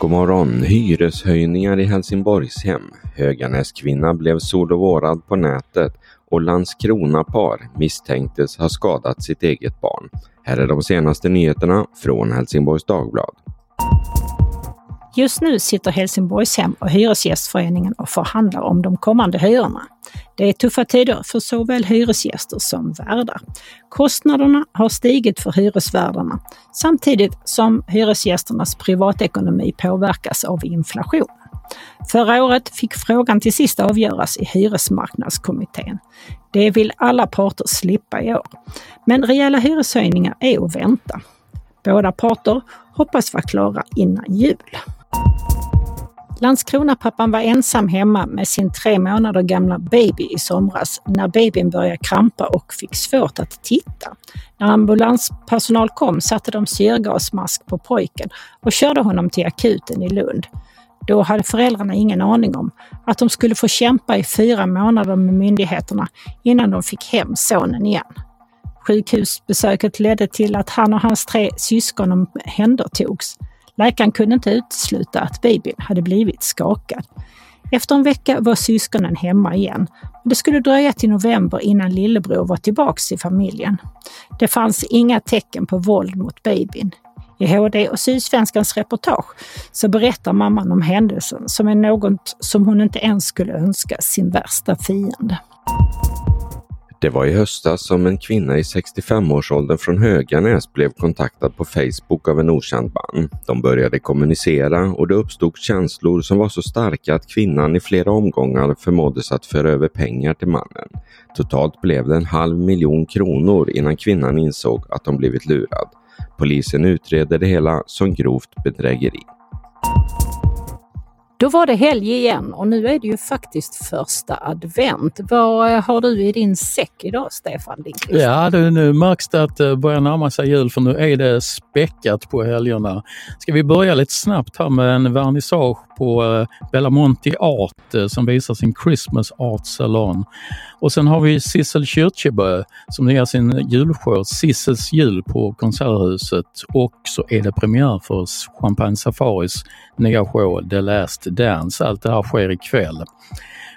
God morgon! Hyreshöjningar i Helsingborgshem. Höganäskvinna blev sordovårad på nätet och Landskronapar misstänktes ha skadat sitt eget barn. Här är de senaste nyheterna från Helsingborgs Dagblad. Just nu sitter Helsingborgshem och Hyresgästföreningen och förhandlar om de kommande hyrorna. Det är tuffa tider för såväl hyresgäster som värdar. Kostnaderna har stigit för hyresvärdarna samtidigt som hyresgästernas privatekonomi påverkas av inflation. Förra året fick frågan till sist avgöras i Hyresmarknadskommittén. Det vill alla parter slippa i år. Men rejäla hyreshöjningar är att vänta. Båda parter hoppas vara klara innan jul. Landskronapappan var ensam hemma med sin tre månader gamla baby i somras när babyn började krampa och fick svårt att titta. När ambulanspersonal kom satte de syrgasmask på pojken och körde honom till akuten i Lund. Då hade föräldrarna ingen aning om att de skulle få kämpa i fyra månader med myndigheterna innan de fick hem sonen igen. Sjukhusbesöket ledde till att han och hans tre syskon omhändertogs. Läkaren kunde inte utesluta att babyn hade blivit skakad. Efter en vecka var syskonen hemma igen. Det skulle dröja till november innan lillebror var tillbaks i familjen. Det fanns inga tecken på våld mot babyn. I HD och Sydsvenskans reportage så berättar mamman om händelsen som är något som hon inte ens skulle önska sin värsta fiende. Det var i höstas som en kvinna i 65-årsåldern från Höganäs blev kontaktad på Facebook av en okänd man. De började kommunicera och det uppstod känslor som var så starka att kvinnan i flera omgångar förmåddes att föra över pengar till mannen. Totalt blev det en halv miljon kronor innan kvinnan insåg att de blivit lurad. Polisen utreder det hela som grovt bedrägeri. Då var det helg igen och nu är det ju faktiskt första advent. Vad eh, har du i din säck idag Stefan Lindqvist? Ja, du, nu märks det att det börjar närma sig jul för nu är det späckat på helgerna. Ska vi börja lite snabbt här med en vernissage på eh, Bellamonti Art eh, som visar sin Christmas Art Salon. Och sen har vi Sissel Kyrkjebø som ger sin julshow Sissels jul på Konserthuset och så är det premiär för Champagne Safaris nya show The Last Dance. Allt det här sker ikväll.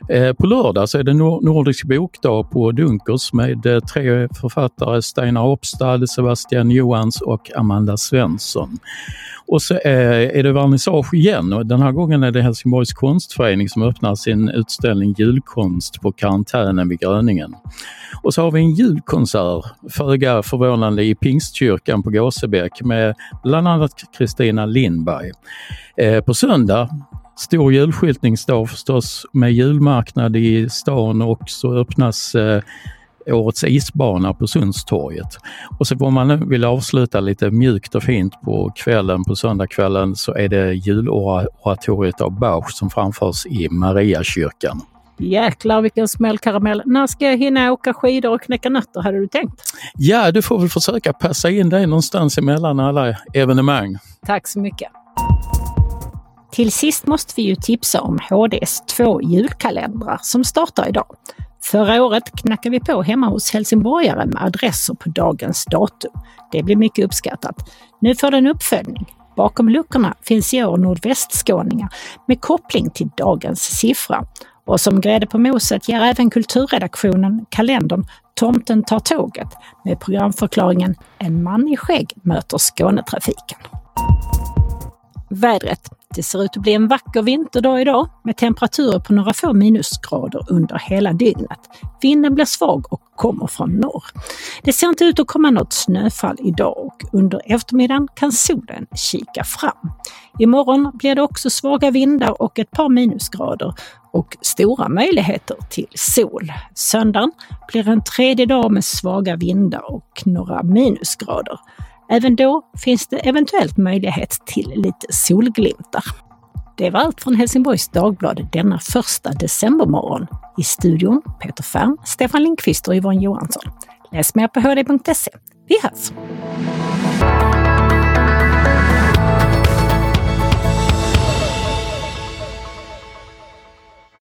Eh, på lördag så är det Nordisk bokdag på Dunkers med eh, tre författare, Steinar Opstad, Sebastian Johans och Amanda Svensson. Och så eh, är det vernissage igen och den här gången är det Helsingborgs konstförening som öppnar sin utställning Julkonst på karantänen vid Gröningen. Och så har vi en julkonsert, föga förvånande, i Pingstkyrkan på Gåsebäck med bland annat Kristina Lindberg. På söndag stor julskyltningsdag förstås med julmarknad i stan och så öppnas eh, årets isbana på Sundstorget. Och så om man vill avsluta lite mjukt och fint på kvällen, på söndagskvällen, så är det juloratoriet av Bach som framförs i Mariakyrkan. Jäklar vilken smällkaramell. När ska jag hinna åka skidor och knäcka nötter hade du tänkt? Ja, du får väl försöka passa in dig någonstans emellan alla evenemang. Tack så mycket. Till sist måste vi ju tipsa om HDs två julkalendrar som startar idag. Förra året knackade vi på hemma hos helsingborgare med adresser på dagens datum. Det blev mycket uppskattat. Nu får det en uppföljning. Bakom luckorna finns i år nordvästskåningar med koppling till dagens siffra. Och som grädde på moset ger även kulturredaktionen kalendern Tomten tar tåget med programförklaringen En man i skägg möter Skånetrafiken. Vädret. Det ser ut att bli en vacker vinterdag idag med temperaturer på några få minusgrader under hela dygnet. Vinden blir svag och kommer från norr. Det ser inte ut att komma något snöfall idag och under eftermiddagen kan solen kika fram. Imorgon blir det också svaga vindar och ett par minusgrader och stora möjligheter till sol. Söndagen blir en tredje dag med svaga vindar och några minusgrader. Även då finns det eventuellt möjlighet till lite solglimtar. Det var allt från Helsingborgs Dagblad denna första decembermorgon. I studion Peter Färm, Stefan Lindqvist och Yvonne Johansson. Läs mer på hd.se. Vi hörs!